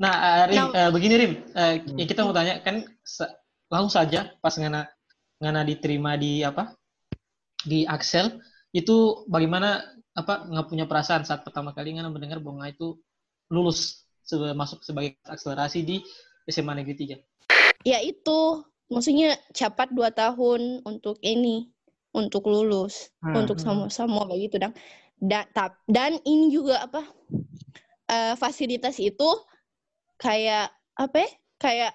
Nah, uh, Rim, Nah. uh, begini Rim, uh, Hmm. ya kita mau tanya kan se- langsung saja pas ngana ngana diterima di apa di Axel itu bagaimana apa nggak punya perasaan saat pertama kali ngana mendengar bahwa ngana itu lulus sebe- masuk sebagai akselerasi di SMA Negeri 3. Ya itu, maksudnya cepat dua tahun untuk ini, untuk lulus, Hmm. untuk sama-sama begitu dan dan tap- dan ini juga apa eh, fasilitas itu kayak apa? ya, Kayak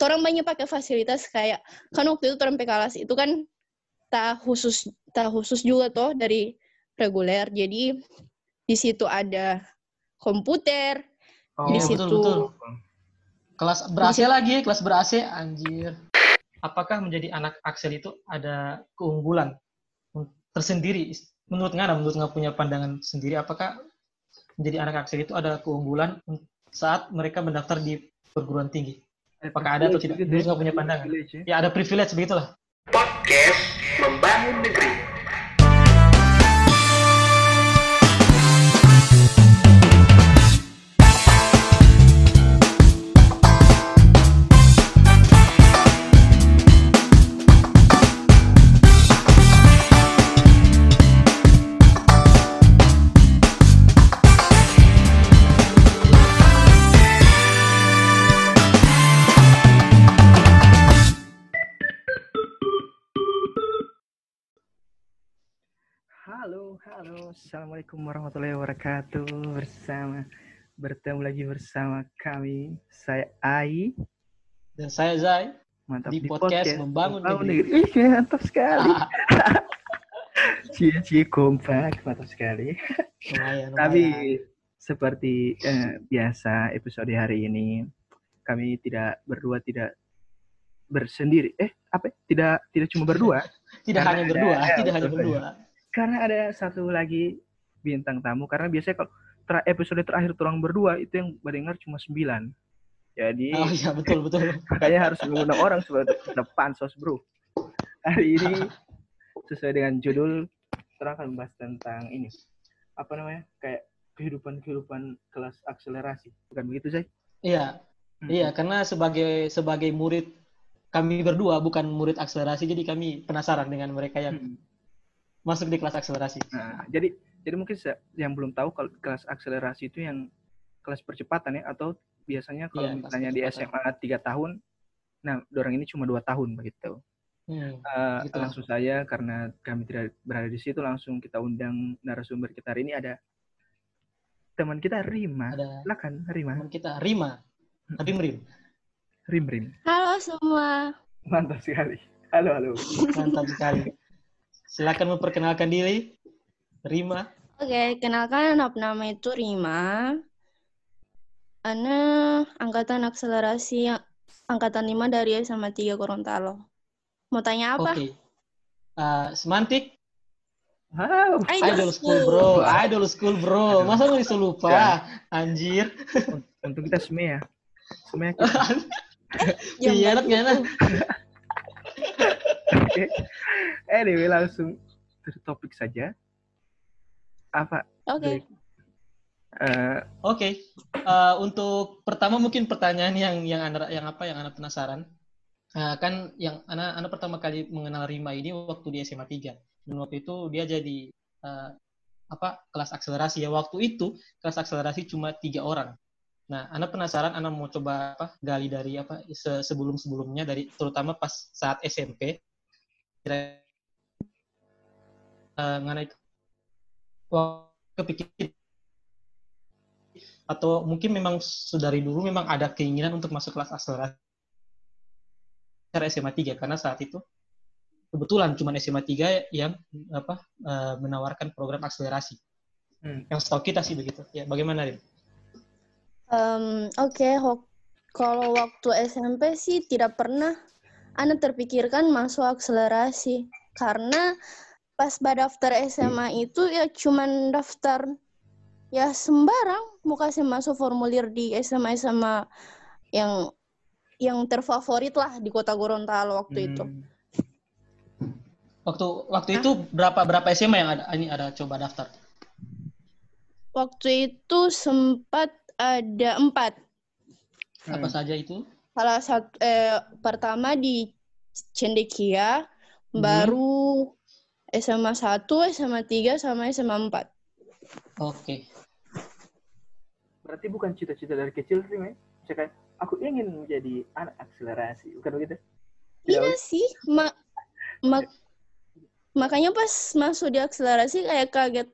orang banyak pakai fasilitas kayak kan waktu itu orang kelas itu kan tak khusus tak khusus juga toh dari reguler. Jadi di situ ada komputer, Oh, di Iya, situ betul, betul. Kelas ber-AC lagi, kelas ber-AC anjir. Apakah menjadi anak Axel itu ada keunggulan tersendiri? Menurut Ngana, menurut nggak punya pandangan sendiri, apakah menjadi anak Axel itu ada keunggulan saat mereka mendaftar di perguruan tinggi? Apakah ada atau tidak? Menurut gitu nggak punya pandangan. Ya. Ya ada privilege begitulah. Podcast Membangun Negeri. Halo. Assalamualaikum warahmatullahi wabarakatuh. Bersama bertemu lagi bersama kami. Saya Ai. Dan saya Zai. Mantap Di podcast Membangun Negeri. Ih, mantap sekali. Cie-cie kompak, mantap sekali. Lumayan, Tapi seperti eh, biasa episode hari ini kami tidak berdua tidak bersendiri. Eh, apa? Tidak tidak cuma berdua. tidak hanya berdua, tidak hanya berdua. Karena ada satu lagi bintang tamu karena biasanya kalau ter- episode terakhir orang berdua itu yang mendengar cuma sembilan. Jadi Oh iya betul betul. makanya harus mengundang orang supaya ada pansos bro. Hari ini sesuai dengan judul terang akan membahas tentang ini. Apa namanya? Kayak kehidupan kehidupan kelas akselerasi. Bukan begitu sih Iya, Iya, karena sebagai sebagai murid kami berdua bukan murid akselerasi, jadi kami penasaran dengan mereka yang Hmm. Masuk di kelas akselerasi. Nah, jadi jadi mungkin yang belum tahu kalau kelas akselerasi itu yang kelas percepatan ya atau biasanya kalau kelas misalnya di. SMA tiga tahun, nah dorang ini cuma dua tahun begitu. Hmm. Eh, Gitu. langsung saja karena kami tidak berada di situ langsung kita undang narasumber kita hari ini ada teman kita Rima. Ada Silakan Rima. teman kita Rima, Rim Rim, Rim Rim. Halo semua. Mantap sekali. Halo halo. mantap sekali. Silakan memperkenalkan diri, Rima. Oke, kenalkan nama nama itu Rima. Ana angkatan akselerasi angkatan 5 dari SMA 3 Gorontalo. Mau tanya apa? Oke. Eh, semantik, Wow. idol school bro, idol school bro. Masa lu bisa lupa, anjir. Untuk kita semua ya. Semua kita. Yang Iya, baik kayaknya. Oke. Anyway, langsung ke topik saja. Apa? Oke. eh, Oke, Eh, untuk pertama mungkin pertanyaan yang yang anda yang apa yang anda penasaran Eh, kan yang anak anak pertama kali mengenal Rima ini waktu di SMA 3 dan waktu itu dia jadi eh, apa kelas akselerasi ya waktu itu kelas akselerasi cuma tiga orang. Nah, anak penasaran, anak mau coba apa gali dari apa se- sebelum sebelumnya dari terutama pas saat SMP. Kira eh, mengenai wah, kepikir atau mungkin memang dari dulu memang ada keinginan untuk masuk kelas akselerasi secara SMA 3 karena saat itu kebetulan cuma SMA 3 yang apa eh, menawarkan program akselerasi. Hmm. Yang setahu kita sih begitu. Ya, bagaimana, Rim? Em, Oke, ho- kalau waktu SMP sih tidak pernah Ana terpikirkan masuk akselerasi karena pas daftar SMA itu ya cuman daftar ya sembarang mau kasih masuk formulir di SMA SMA yang yang terfavorit lah di kota Gorontalo waktu itu. hmm, Waktu waktu itu berapa berapa SMA yang ada ini ada coba daftar? Waktu itu sempat ada empat Apa Hmm. saja itu? Salah satu eh, pertama di Cendekia, Hmm. baru SMA 1, SMA 3 sama SMA 4. Oke. Berarti bukan cita-cita dari kecil sih, Mei? Misalkan aku ingin menjadi anak akselerasi, bukan begitu? Iya sih, ma- ma- makanya pas masuk di akselerasi kayak kaget,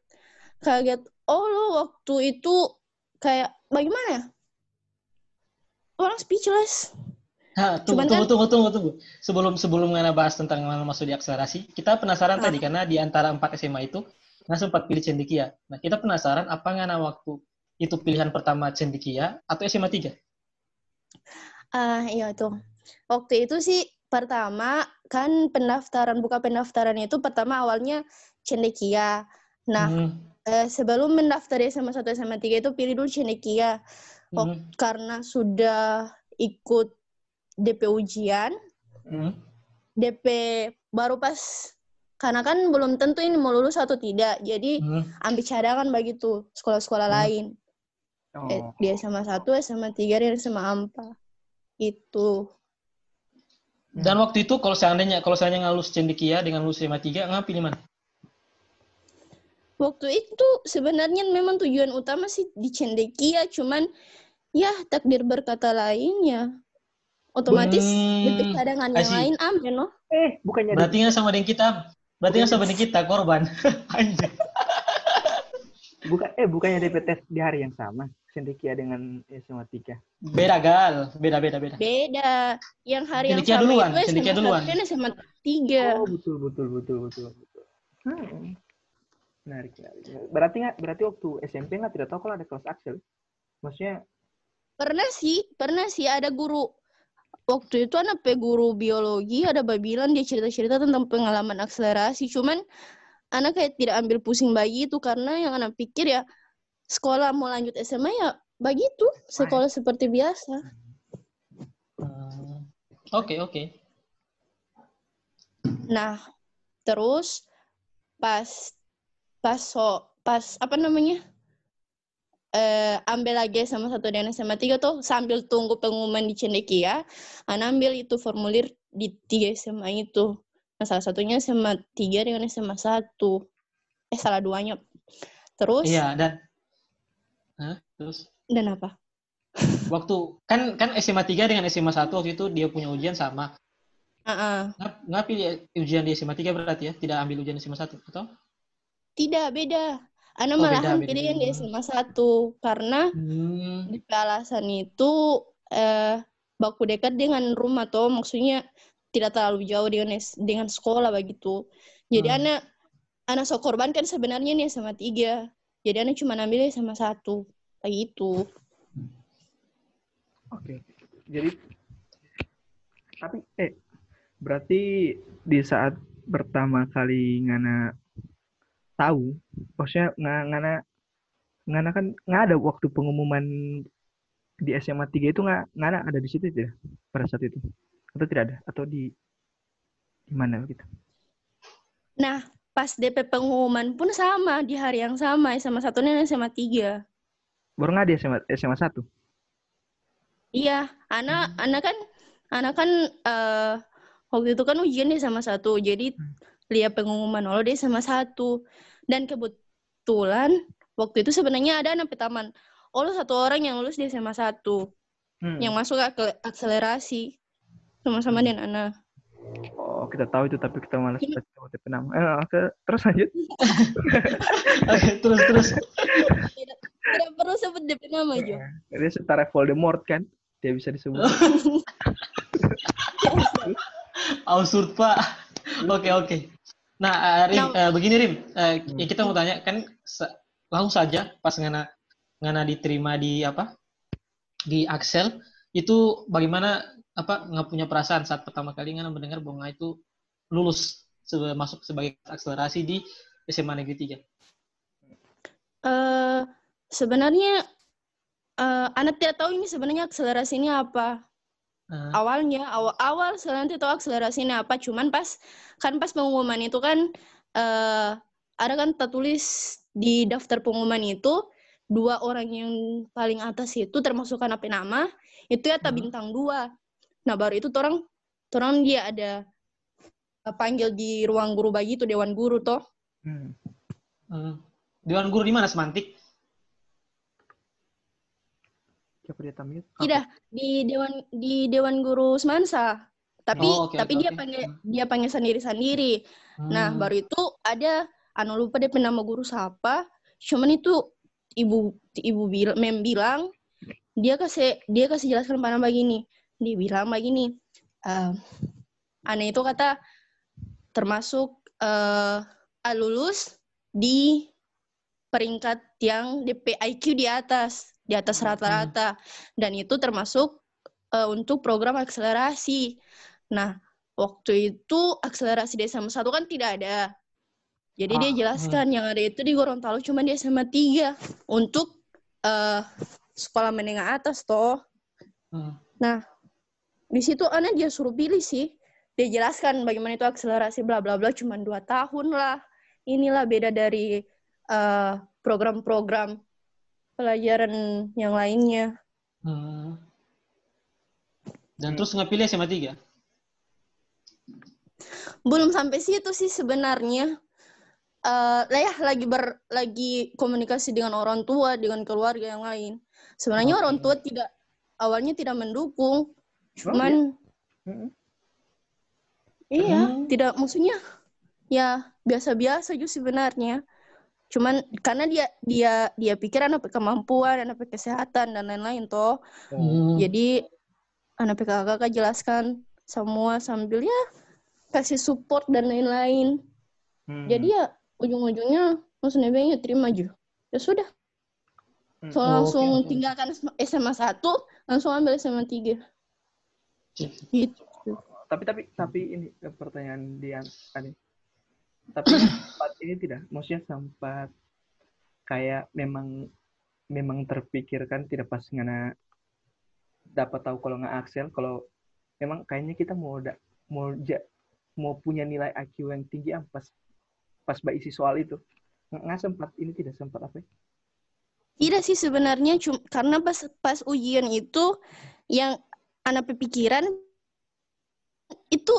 kaget. Oh lo waktu itu kayak bagaimana ya? Orang speechless. Ha, tunggu, Cuman tunggu, kan- tunggu, tunggu, tunggu. Sebelum sebelum Ngana bahas tentang Ngana masuk di akselerasi, kita penasaran Ah. tadi karena di antara empat SMA itu, Ngana sempat pilih Cendekia. Nah, kita penasaran apa Ngana waktu itu pilihan pertama Cendekia atau SMA 3? Ah iya tuh. Waktu itu sih pertama kan pendaftaran buka pendaftaran itu pertama awalnya Cendekia. Nah, Hmm, eh, sebelum mendaftar di SMA 1 SMA 3 itu pilih dulu Cendekia. Oh. hmm, Karena sudah ikut DP ujian, hmm. DP baru pas karena kan belum tentu ini mau lulus atau tidak. Jadi hmm. ambil cadangan begitu sekolah-sekolah Hmm. lain. Eh, Oh, di SMA 1, SMA 3 dan SMA 4. Itu. Dan waktu itu kalau seandainya kalau seandainya nggak lulus Cendekia dengan lulus SMA 3, Ngana pilih mana? Waktu itu sebenarnya memang tujuan utama sih di Cendekia, cuman ya takdir berkata lain ya. Otomatis Hmm, cadangan yang lain ambil, no? eh, bukannya Berarti nggak sama dengan kita. Berarti nggak sama dengan kita, korban. Anjir. bukan eh bukannya DP tes di hari yang sama Cendekia dengan SMA 3. Beda gal, beda beda beda. Beda. Yang hari yang Cendekia sama duluan, itu Cendekia SMA duluan. 1 dan SMA 3. Oh, betul betul betul betul betul. Hmm. Menarik, menarik. Berarti nggak berarti waktu SMP nggak tidak tahu kalau ada kelas Axel. Maksudnya Pernah sih, pernah sih ada guru waktu itu anak pe guru biologi ada babilan dia cerita-cerita tentang pengalaman akselerasi. Cuman anak kayak tidak ambil pusing bagi itu karena yang anak pikir ya sekolah mau lanjut SMA ya begitu, sekolah seperti biasa. Hmm. Oke oke. Nah, terus pas pas so, pas apa namanya? eh ambil lagi sama satu dan SMA tiga tuh sambil tunggu pengumuman di Cendekia, Ana ambil itu formulir di tiga SMA itu. Nah, salah satunya SMA tiga dengan SMA satu. Eh, salah duanya. Terus, Iya dan Hah? terus dan apa? waktu kan kan SMA 3 dengan SMA 1 waktu itu dia punya ujian sama. Nggak, nggak pilih ujian di SMA 3 berarti ya? Tidak ambil ujian di SMA 1 atau? Tidak, beda. Ana Oh, malahan beda, beda. pilih yang di SMA satu karena Hmm. di alasan itu eh baku dekat dengan rumah toh maksudnya tidak terlalu jauh dengan dengan sekolah begitu jadi Hmm. anak anak so korban kan sebenarnya nih sama tiga jadi anak cuma ambil sama satu begitu Oke. Jadi tapi eh berarti di saat pertama kali ngana tahu, maksudnya nga- ngana ngana kan nggak ada waktu pengumuman di SMA 3 itu nggak ngana ada di situ tidak pada saat itu? Atau tidak ada? Atau di di mana gitu? Nah pas DP pengumuman pun sama di hari yang sama sama satu dan sama tiga. Baru nggak di SMA SMA 1 iya anak anak kan anak kan eh waktu itu kan ujian dia sama satu jadi Hmm. lihat pengumuman oh dia sama satu dan kebetulan waktu itu sebenarnya ada anak taman oh lu satu orang yang lulus di SMA satu. Hmm. yang masuk ke akselerasi. Sama-sama Hmm. dengan anak. Oh kita tahu itu tapi kita malas baca OTP nama eh, oke terus lanjut. Oke, terus terus. tidak, tidak perlu sebut DP nama Jo. Dia setara Voldemort kan? Dia bisa disebut. Absurd, Pak. Oke, oke. Nah, eh, Rim, Nah. eh, begini Rim, Eh, ya kita mau tanya kan se- langsung saja pas ngana ngana diterima di apa? Di Axel itu bagaimana apa nggak punya perasaan saat pertama kali ngana mendengar bahwa Ngana itu lulus sebe- masuk sebagai akselerasi di SMA Negeri 3. eh sebenarnya eh anak tidak tahu ini sebenarnya akselerasi ini apa Eh, awalnya awal awal nanti tahu akselerasi ini apa cuman pas kan pas pengumuman itu kan eh ada kan tertulis di daftar pengumuman itu dua orang yang paling atas itu termasuk anak penama itu ya Hmm. bintang dua. Nah baru itu orang orang dia ada eh, panggil di ruang guru begitu dewan guru toh. Hmm. Hmm. Dewan guru di mana semantik? Siapa dia tamit? Tidak di dewan di dewan guru semansa. Tapi Oh, oke, tapi oke, dia oke. panggil dia panggil sendiri sendiri. Nah, Hmm. baru itu ada anu lupa dia nama guru siapa. Cuman itu ibu ibu bilang mem bilang dia kasih dia kasih jelaskan pada begini. Dia bilang begini. eh aneh itu kata termasuk ah, lulus di peringkat yang DP IQ di atas, di atas rata-rata. Dan itu termasuk eh, untuk program akselerasi. Nah, waktu itu akselerasi di SMA 1 kan tidak ada. Jadi dia Ah, jelaskan yang ada itu di Gorontalo cuma di SMA 3 untuk eh, sekolah menengah atas toh. Hmm. Di situ Ana dia suruh pilih sih. Dia jelaskan bagaimana itu akselerasi bla bla bla cuma dua tahun lah. Inilah beda dari eh, program-program pelajaran yang lainnya. Hmm. Dan terus nggak pilih SMA 3? belum sampai situ sih sebenarnya eh lah ya lagi ber lagi komunikasi dengan orang tua dengan keluarga yang lain sebenarnya Oke. orang tua tidak awalnya tidak mendukung cuman Mm-mm. iya Hmm. tidak maksudnya ya biasa-biasa juga sebenarnya cuman karena dia dia dia pikir anak kemampuan anak kesehatan dan lain-lain toh Hmm. jadi anak kakak jelaskan semua sambil ya kasih support dan lain-lain Hmm. Jadi ya ujung-ujungnya langsung nebengnya terima aja. Ya sudah. Hmm. So, Oh, langsung oke. tinggalkan SMA 1, langsung ambil SMA 3. Gitu. tapi tapi tapi ini eh, pertanyaan dia tadi tapi sempat ini tidak maksudnya sempat kayak memang memang terpikirkan tidak pas ngana dapat tahu kalau nggak Axel kalau memang kayaknya kita mau da, mau ja, mau punya nilai IQ yang tinggi ah, pas pas mbak isi soal itu nggak sempat ini tidak sempat apa ya? Tidak sih sebenarnya cuma karena pas pas ujian itu yang anak pikiran itu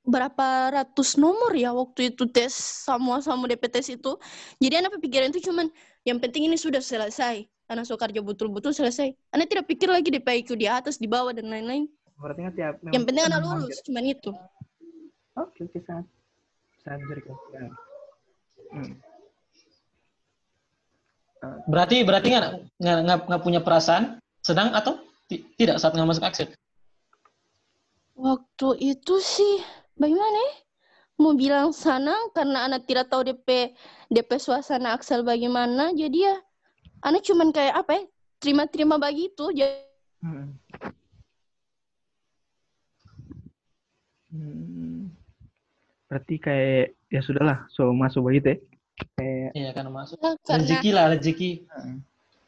berapa ratus nomor ya waktu itu tes semua sama DP tes itu. Jadi anak pikiran itu cuman yang penting ini sudah selesai. Anak so kerja betul-betul selesai. Anak tidak pikir lagi DP IQ di atas, di bawah dan lain-lain. berarti kan tiap Yang penting anak lulus, cuman itu. Oke, oke, sangat sangat berikan. Hmm. Berarti berarti nggak nggak punya perasaan sedang atau ti- tidak saat nggak masuk Axel? Waktu itu sih bagaimana ya? Mau bilang senang karena anak tidak tahu DP DP suasana Axel bagaimana. Jadi ya anak cuman kayak apa ya? Terima-terima begitu. Jadi Hmm. Hmm. Berarti kayak ya sudahlah, so masuk begitu ya. Kayak Iya kan masuk. karena Rezeki lah rezeki.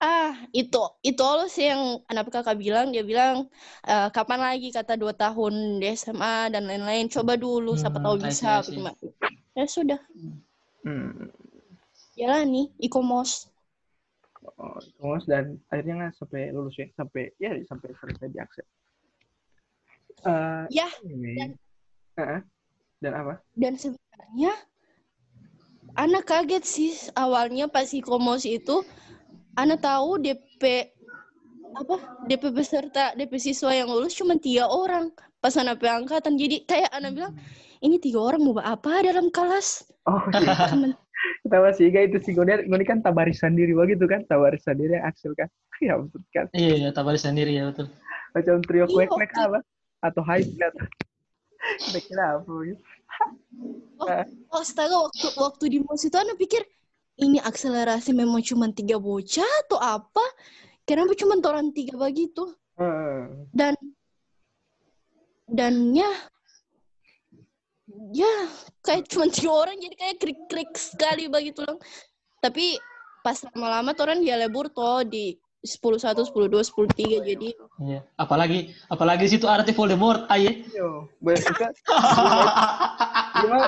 Ah itu itu Allah sih yang anak kakak bilang dia bilang "Eh, kapan lagi kata dua tahun di SMA dan lain-lain coba dulu siapa Hmm, tahu bisa bagaimana. ya sudah hmm. jalani e-commerce Oh, terus dan akhirnya nggak sampai lulus ya, sampai ya sampai selesai di akses. Eh, ya anyway. dan- Heeh. dan apa? dan sebenarnya anak kaget sih awalnya pas e-commerce itu anak tahu DP apa DP peserta DP siswa yang lulus cuma tiga orang pas anak angkatan jadi kayak anak bilang ini tiga orang mau apa dalam kelas Oh, iya. Cuman, Ketawa sih, guys itu sih gue ini kan tabaris sendiri begitu kan, tabaris sendiri Axel kan. Ya betul kan. Iya, iya tabari sendiri ya betul. Macam trio Iya, kue kue apa? Atau high flat. Kira apa gitu. oh astaga waktu waktu di mos itu anak pikir ini akselerasi memang cuma tiga bocah atau apa kenapa cuma orang tiga begitu Heeh. dan dan ya ya kayak cuma tiga orang jadi kayak krik krik sekali begitu loh tapi pas lama-lama orang dia lebur toh di sepuluh satu sepuluh dua sepuluh tiga jadi Iya. Apalagi apalagi situ ada Voldemort, aye. Yo, berarti Cuma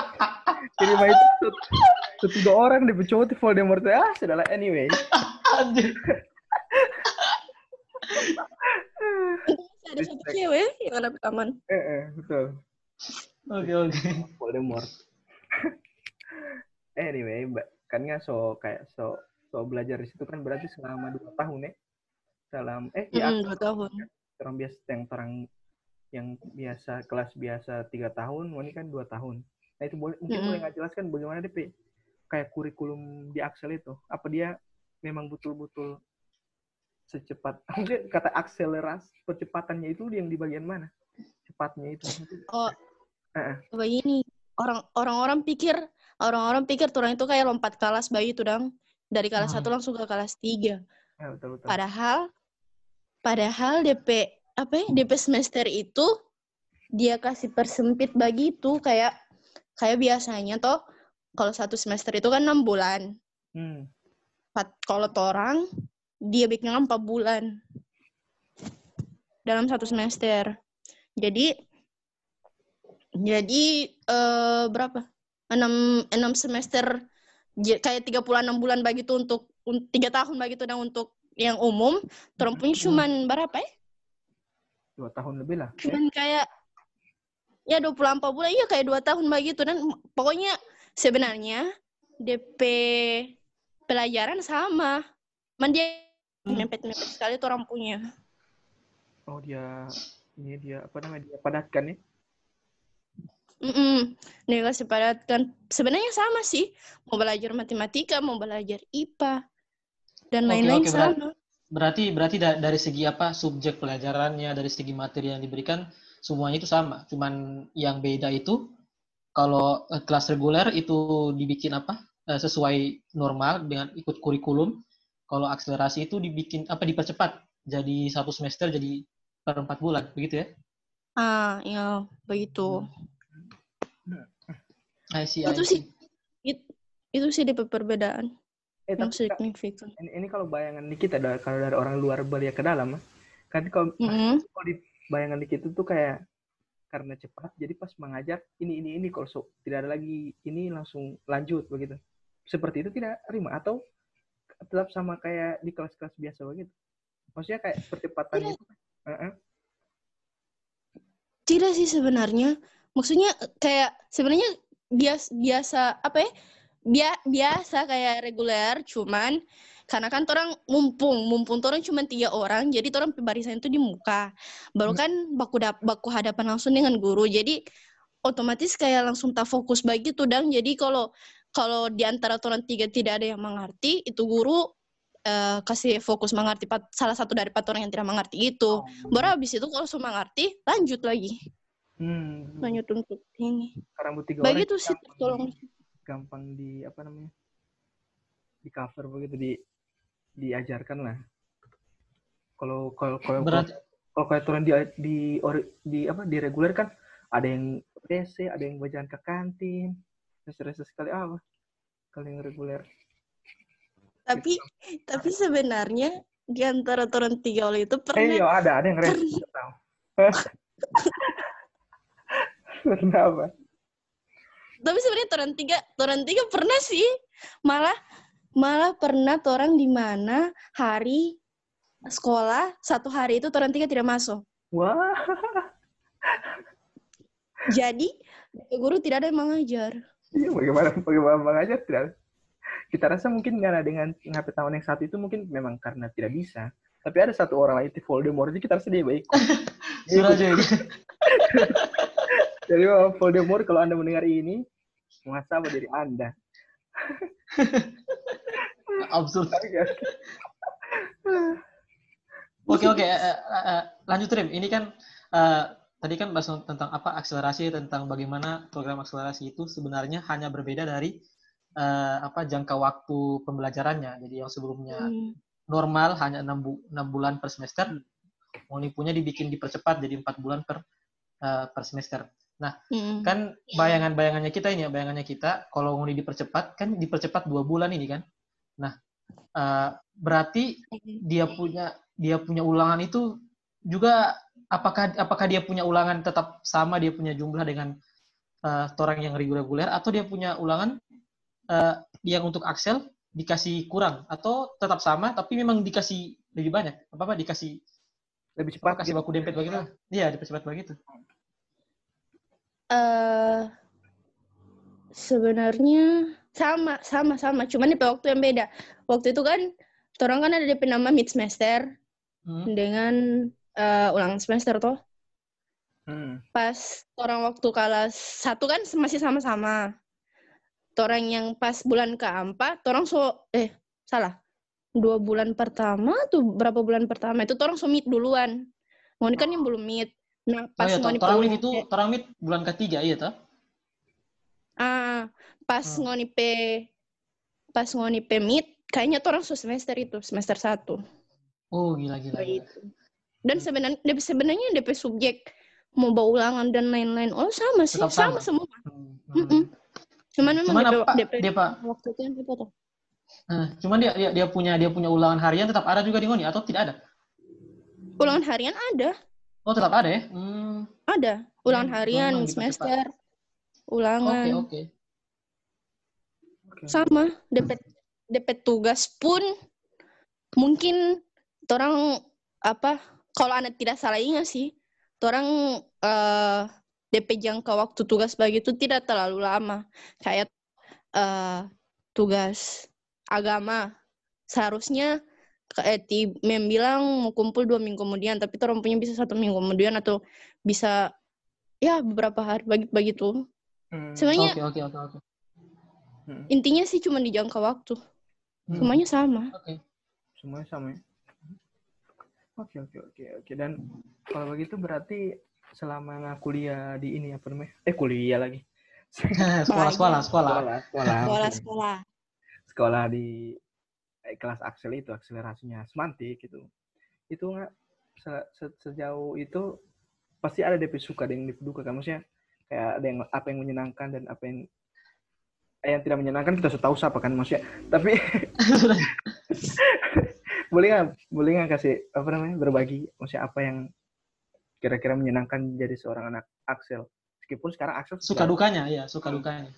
terima itu dua orang di cowok di Voldemort ah sudahlah anyway Anjir. Ada satu cewek yang ada taman. Eh, eh, betul. Oke oke. Voldemort. anyway, mbak, kan nggak so kayak so so belajar di situ kan berarti selama dua tahun ya. Dalam eh ya Mm, dua tahun. orang biasa yang terang yang biasa kelas biasa tiga tahun, ini kan dua tahun. Nah itu boleh mungkin Mm-mm. boleh nggak jelaskan bagaimana DP kayak kurikulum di Axel itu? Apa dia memang betul-betul secepat? Mungkin kata akselerasi percepatannya itu yang di bagian mana? Cepatnya itu. Oh, Heeh. begini. Orang orang-orang pikir orang-orang pikir tuh orang itu kayak lompat kelas bayi itu dong. Dari kelas Hmm. satu langsung ke kelas tiga. Ya, betul betul. Padahal padahal DP apa ya? DP semester itu dia kasih persempit begitu kayak kayak biasanya toh kalau satu semester itu kan enam bulan. Hmm. Kalau orang dia bikinnya empat bulan dalam satu semester. Jadi jadi eh, berapa? Enam enam semester kayak 36 bulan begitu untuk un- tiga tahun begitu dan untuk yang umum, orang punya cuman berapa ya? Dua tahun lebih lah. Cuman kayak ya 24 bulan, iya kayak dua tahun begitu dan pokoknya sebenarnya DP pelajaran sama. Man dia mepet-mepet sekali tuh orang punya. Oh dia ini dia apa namanya dia padatkan ya? Mm-mm. Nih kasih padatkan. Sebenarnya sama sih. Mau belajar matematika, mau belajar IPA, dan lain-lain oke, berat- sama. Berarti berarti da- dari segi apa subjek pelajarannya, dari segi materi yang diberikan semuanya itu sama. Cuman yang beda itu kalau eh, kelas reguler itu dibikin apa? eh, sesuai normal dengan ikut kurikulum. Kalau akselerasi itu dibikin apa dipercepat jadi satu semester jadi per empat bulan begitu ya? Ah, ya begitu. I see, Itu I sih. see. It- itu sih DP perbedaan Eh yang signifikan. ini, ini kalau bayangan di kita ada kalau dari orang luar balik ke dalam kan kalau Mm-mm. kalau di bayangan di kita tuh kayak karena cepat jadi pas mengajar ini ini ini kalau so- tidak ada lagi ini langsung lanjut begitu seperti itu tidak terima atau tetap sama kayak di kelas-kelas biasa begitu maksudnya kayak percepatan Tidak. itu Heeh. Tidak sih sebenarnya. Maksudnya eh, kayak sebenarnya biasa biasa apa ya? Bia, biasa kayak reguler, cuman karena kan orang mumpung, mumpung orang cuma tiga orang, jadi orang barisan itu di muka. Baru Hmm. kan baku dap, baku hadapan langsung dengan guru, jadi otomatis kayak langsung tak fokus begitu dan jadi kalau kalau di antara orang tiga tidak ada yang mengerti, itu guru eh, kasih fokus mengerti pat- salah satu dari empat orang yang tidak mengerti itu. Baru habis itu kalau semua mengerti, lanjut lagi. hmm, Lanjut untuk ini. karena tiga orang Begitu sih, tolong. gampang di apa namanya di cover begitu di diajarkan lah kalau kalau kalau kalau kayak turun di di ori- di apa di reguler kan ada yang DC, ada yang berjalan ke kantin, terus sekali apa? Kalau yang reguler. Tapi tapi sebenarnya di antara turun tiga oleh itu Eh, pernah iya ada, ada yang tahu. Pernah apa? tapi sebenarnya turun tiga turun tiga pernah sih malah malah pernah orang di mana hari sekolah satu hari itu turun tiga tidak masuk Wah, jadi guru tidak ada yang mengajar iya bagaimana bagaimana mengajar tidak? Kita rasa mungkin karena dengan ngapain tahun yang satu itu mungkin memang karena tidak bisa. Tapi ada satu orang lagi Voldemort itu kita rasa dia baik. Surajo ini. Jadi Voldemort kalau anda mendengar ini, muhasabah dari anda. Absurd. Kan, Oke oke, eh, eh, eh, lanjut Rim. Ini kan eh, tadi kan bahas tentang apa akselerasi tentang bagaimana program akselerasi itu sebenarnya hanya berbeda dari eh, apa jangka waktu pembelajarannya. Jadi yang sebelumnya Hmm. normal hanya enam bu- enam bulan per semester, Monipunya dibikin dipercepat jadi empat bulan per eh, per semester. Hmm. Kan bayangan-bayangannya kita ini ya, bayangannya kita kalau mau dipercepat kan dipercepat dua bulan ini kan. Nah, eh, berarti dia punya dia punya ulangan itu juga apakah apakah dia punya ulangan tetap sama dia punya jumlah dengan eh, orang yang reguler atau dia punya ulangan eh, yang untuk Axel dikasih kurang atau tetap sama tapi memang dikasih lebih banyak? Apa apa dikasih Lebih apa cepat kasih gitu. baku dempet begitu iya. Dipercepat begitu eh sebenarnya sama sama sama. Cuman di waktu yang beda. Waktu itu kan orang kan ada DP nama mid semester Hmm. dengan eh, ulang semester toh. Hmm. pas orang waktu kelas satu kan masih sama-sama. Orang yang pas bulan keempat orang so eh salah. Dua bulan pertama tuh berapa bulan pertama itu orang so meet duluan. Ngoni kan yang belum meet nah oh pas iya Ngoni mit itu torang mit bulan ketiga iya toh? Ah pas Hmm. Ngoni pe pas Ngoni pe meet kayaknya orang so semester itu semester satu oh gila gila, gila. begitu dan sebenarnya sebenarnya DP subjek mau bawa ulangan dan lain-lain oh sama sih Tetap sama, sama. semua Hmm, Mm-mm. hmm. cuman memang cuman DP, apa DP dia pak waktu itu yang tuh Nah, cuman dia, dia dia punya dia punya ulangan harian tetap ada juga di Ngoni atau tidak ada? ulangan harian ada Oh tetap ada ya? Hmm. ada ulangan Hmm, harian dipercepat. semester ulangan oke. Oke. Sama DP DP tugas pun mungkin orang apa kalau anak tidak salah ingat sih orang eh, DP jangka waktu tugas begitu tidak terlalu lama kayak eh, tugas agama seharusnya kayak ti mem bilang mau kumpul dua minggu kemudian tapi orang punya bisa satu minggu kemudian atau bisa ya beberapa hari bagi begitu Hmm. sebenarnya Oke oke oke oke. Hmm. intinya sih cuma di jangka waktu Hmm. semuanya sama Oke. Semuanya sama ya. Oke oke oke oke dan kalau begitu berarti selama kuliah di ini apa namanya? Eh kuliah lagi. sekolah sekolah sekolah. sekolah sekolah sekolah sekolah sekolah di eh, kelas Axel itu akselerasinya semantik gitu itu nggak se- se- sejauh itu pasti ada DP suka dan DP duka kan maksudnya kayak ada yang apa yang menyenangkan dan apa yang yang tidak menyenangkan kita sudah tahu siapa kan maksudnya tapi boleh nggak boleh nggak kasih apa namanya berbagi maksudnya apa yang kira-kira menyenangkan jadi seorang anak Axel meskipun sekarang Axel suka sudah dukanya ya suka dukanya.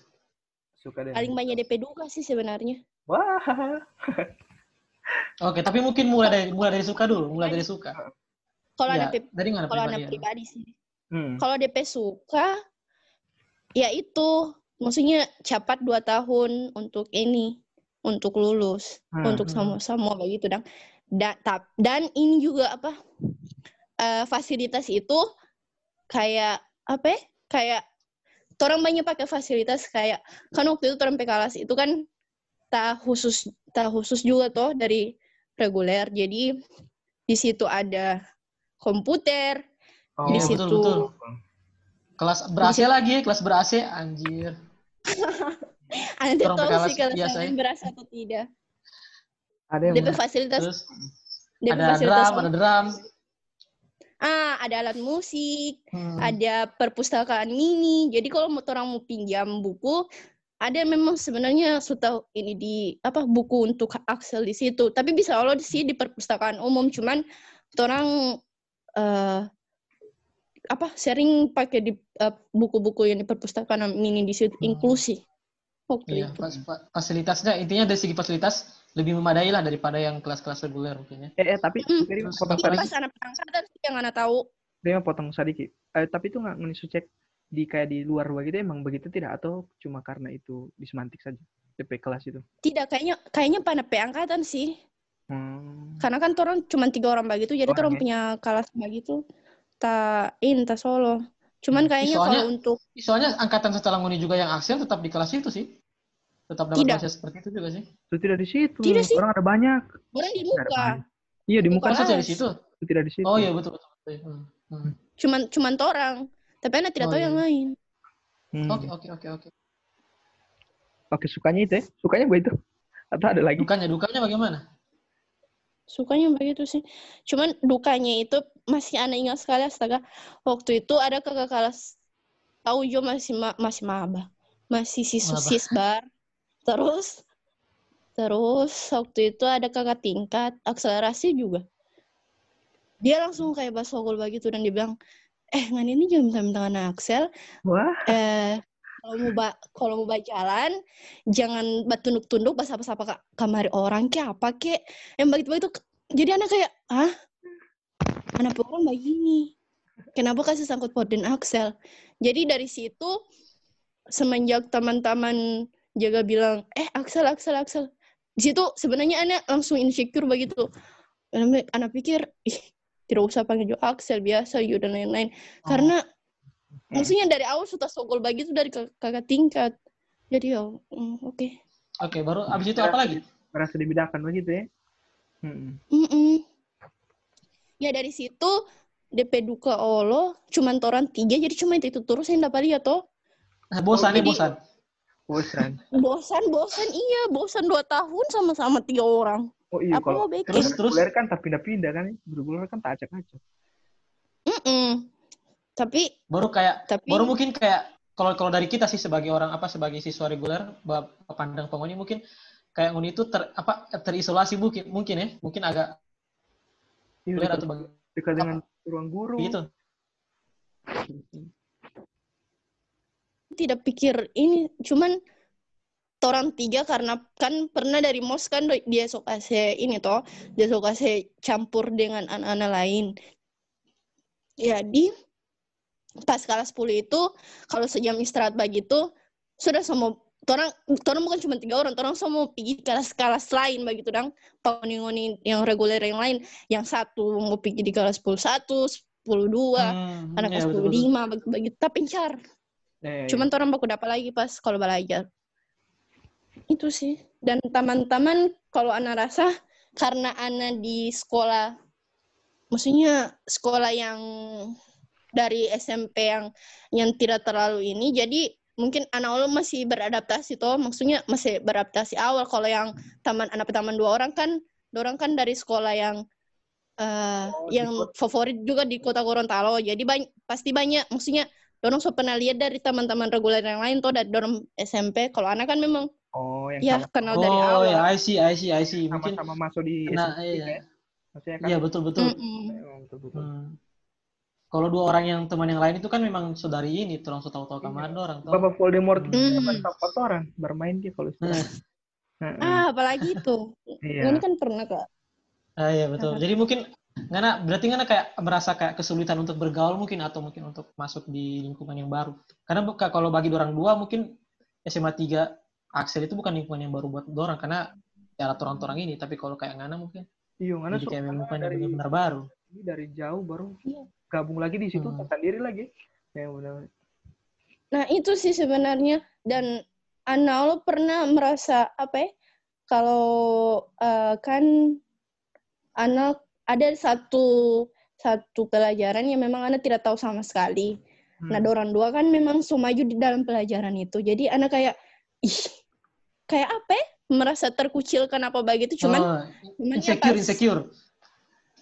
suka dan paling banyak DP duka sih sebenarnya wah Oke tapi mungkin mulai dari mulai dari suka dulu mulai dari suka. kalau Ya, anak DP dari mana kalau pribadi anak ya? pribadi sih hmm. kalau DP suka ya itu maksudnya cepat dua tahun untuk ini untuk lulus Hmm. untuk semua semua begitu dan dan tap- dan ini juga apa eh, fasilitas itu kayak apa ya? kayak orang banyak pakai fasilitas kayak kan waktu itu orang kelas itu kan tak khusus tak khusus juga toh dari reguler jadi di situ ada komputer Oh, di Iya, situ betul, betul. Kelas ber-AC lagi, kelas ber-AC anjir. Anda tahu sih kalau saya ya. berasa atau tidak. ada yang DP fasilitas, Terus DP ada fasilitas. drum, ada drum. Ah, ada alat musik, Hmm. ada perpustakaan mini. Jadi kalau mau orang mau pinjam buku, ada memang sebenarnya sudah ini di apa buku untuk Axel di situ. Tapi bisa lo sih di perpustakaan umum, cuman orang eh apa sering pakai di eh, buku-buku yang di perpustakaan mini di situ Hmm. inklusi. Waktu Iya, fasilitasnya intinya dari segi fasilitas lebih memadai lah daripada yang kelas-kelas reguler mungkin ya. Eh, eh tapi Mm. Terus potong sedikit. pas anak angkatan sih yang anak tahu. Dia potong sedikit. Eh, tapi itu nggak ngenisu cek di kayak di luar begitu emang begitu tidak atau cuma karena itu di semantik saja DP kelas itu. Tidak, kayaknya kayaknya pada P angkatan sih. Hmm. Karena kan orang cuma tiga orang begitu, jadi Orang orang ya? punya kelas begitu. Tak in, tak solo. Cuman Hmm. kayaknya Soalnya- kalau untuk Soalnya angkatan setelah nguni juga yang Axel tetap di kelas itu sih. Tetap dapat kelasnya seperti itu juga sih. Itu tidak di situ. Tidak sih. Orang ada banyak. orang di muka, banyak. Iya di muka Kelas. Masa dari situ? itu tidak di situ. Oh iya betul betul. betul. Hmm. Hmm. cuman cuman orang. Tapi anak tidak Oh, tahu iya. yang lain. Hmm. Oke oke oke oke. Oke sukanya itu ya? Sukanya begitu? Atau ada lagi? Dukanya dukanya bagaimana? Sukanya begitu sih. Cuman dukanya itu masih anak ingat sekali astaga. Waktu itu ada kakak kelas tahu Jo masih ma- masih maba. Masih sisu Maba. sisbar. Terus terus waktu itu ada kakak tingkat akselerasi juga. Dia langsung kayak basogol begitu dan dia bilang, "Eh, ngan ini jangan minta anak Axel, Wah. eh kalau mau kalau mau berjalan jangan batunduk-tunduk pas apa-apa kak kamar orang ke apa ke. Yang begitu-begitu jadi anak kayak ah anak orang begini kenapa kasih sangkut paut Axel? Jadi dari situ semenjak teman-teman jaga bilang eh Axel Axel Axel. Di situ sebenarnya anak langsung insecure begitu. Anak, pikir ih tidak usah panggil Jo Axel biasa Yu dan lain-lain. Karena maksudnya dari awal sudah sogol begitu dari kak- kakak tingkat. Jadi ya mm, oke. Oke, baru abis itu apa lagi? merasa dibedakan begitu ya? Mm-mm. Mm-mm. ya dari situ DP Duka Olo cuman toran tiga jadi cuma itu, itu terus yang dapat lihat toh. Nah, bosan ya bosan. bosan. Bosan bosan iya bosan dua tahun sama-sama tiga orang. Oh iya apa kalau mau Terus terus? Kan tak pindah-pindah kan reguler kan tak acak-acak. Mm-mm. Tapi baru kayak tapi baru mungkin kayak kalau kalau dari kita sih sebagai orang apa sebagai siswa reguler pandang pengoni mungkin kayak Uni itu ter apa terisolasi mungkin mungkin ya mungkin agak Iya, dekat, atau bagi- dekat dengan ruang guru. Gitu. tidak pikir ini cuman orang tiga karena kan pernah dari mos kan dia sok ase ini toh dia sok ase campur dengan anak-anak lain. Jadi pas kelas 10 itu kalau sejam istirahat begitu sudah semua orang orang bukan cuma tiga orang orang semua pergi kelas-kelas lain begitu dong pengoni-ngoni yang reguler yang lain yang satu mau pergi di kelas 10 satu 10 dua Hmm, anak iya, kelas betul, 10 betul. lima begitu tapi pencar Eh, Cuman orang baku dapat lagi pas kalau belajar. Itu sih. Dan teman-teman kalau anak rasa karena anak di sekolah, maksudnya sekolah yang dari SMP yang yang tidak terlalu ini, jadi mungkin anak lo masih beradaptasi toh, maksudnya masih beradaptasi awal. Kalau yang taman anak taman dua orang kan, orang kan dari sekolah yang eh, Oh, di yang kota. favorit juga di kota Gorontalo. Jadi banyak pasti banyak, maksudnya dorong so pernah lihat dari teman-teman reguler yang lain tuh dari dorong SMP. Kalau anak kan memang oh yang ya sama kenal dari Oh awal. ya, I see, I see, I see. Mungkin sama-sama masuk di Nah, SMP iya. ya. maksudnya kan iya betul betul. Oh, betul betul Hmm. Kalau dua orang yang teman yang lain itu kan memang saudari ini, terus tahu-tahu Iya. kamar orang tuh. Bapak Voldemort itu Hmm. kan empat orang bermain dia kalau Nah. Ah, apalagi itu. Iya. Ini kan pernah kak. ah, iya betul. Jadi mungkin Ngana berarti Ngana kayak merasa kayak kesulitan untuk bergaul mungkin atau mungkin untuk masuk di lingkungan yang baru. Karena buka kalau bagi orang dua mungkin SMA 3 Axel itu bukan lingkungan yang baru buat orang karena ya orang-orang ini, tapi kalau kayak Ngana mungkin Iya, karena jadi kayak lingkungan yang dari benar-benar baru. ini dari jauh baru Iya. Gabung lagi di situ Hmm. sendiri lagi. Ya benar. Nah itu sih sebenarnya dan Ana lo pernah merasa apa ya? Kalau eh, kan anak ada satu satu pelajaran yang memang anak tidak tahu sama sekali. Nah, Hmm. orang dua kan memang maju di dalam pelajaran itu. Jadi anak kayak ih kayak apa ya? Merasa terkucilkan apa begitu cuman oh, cuman ya insecure, pas- insecure.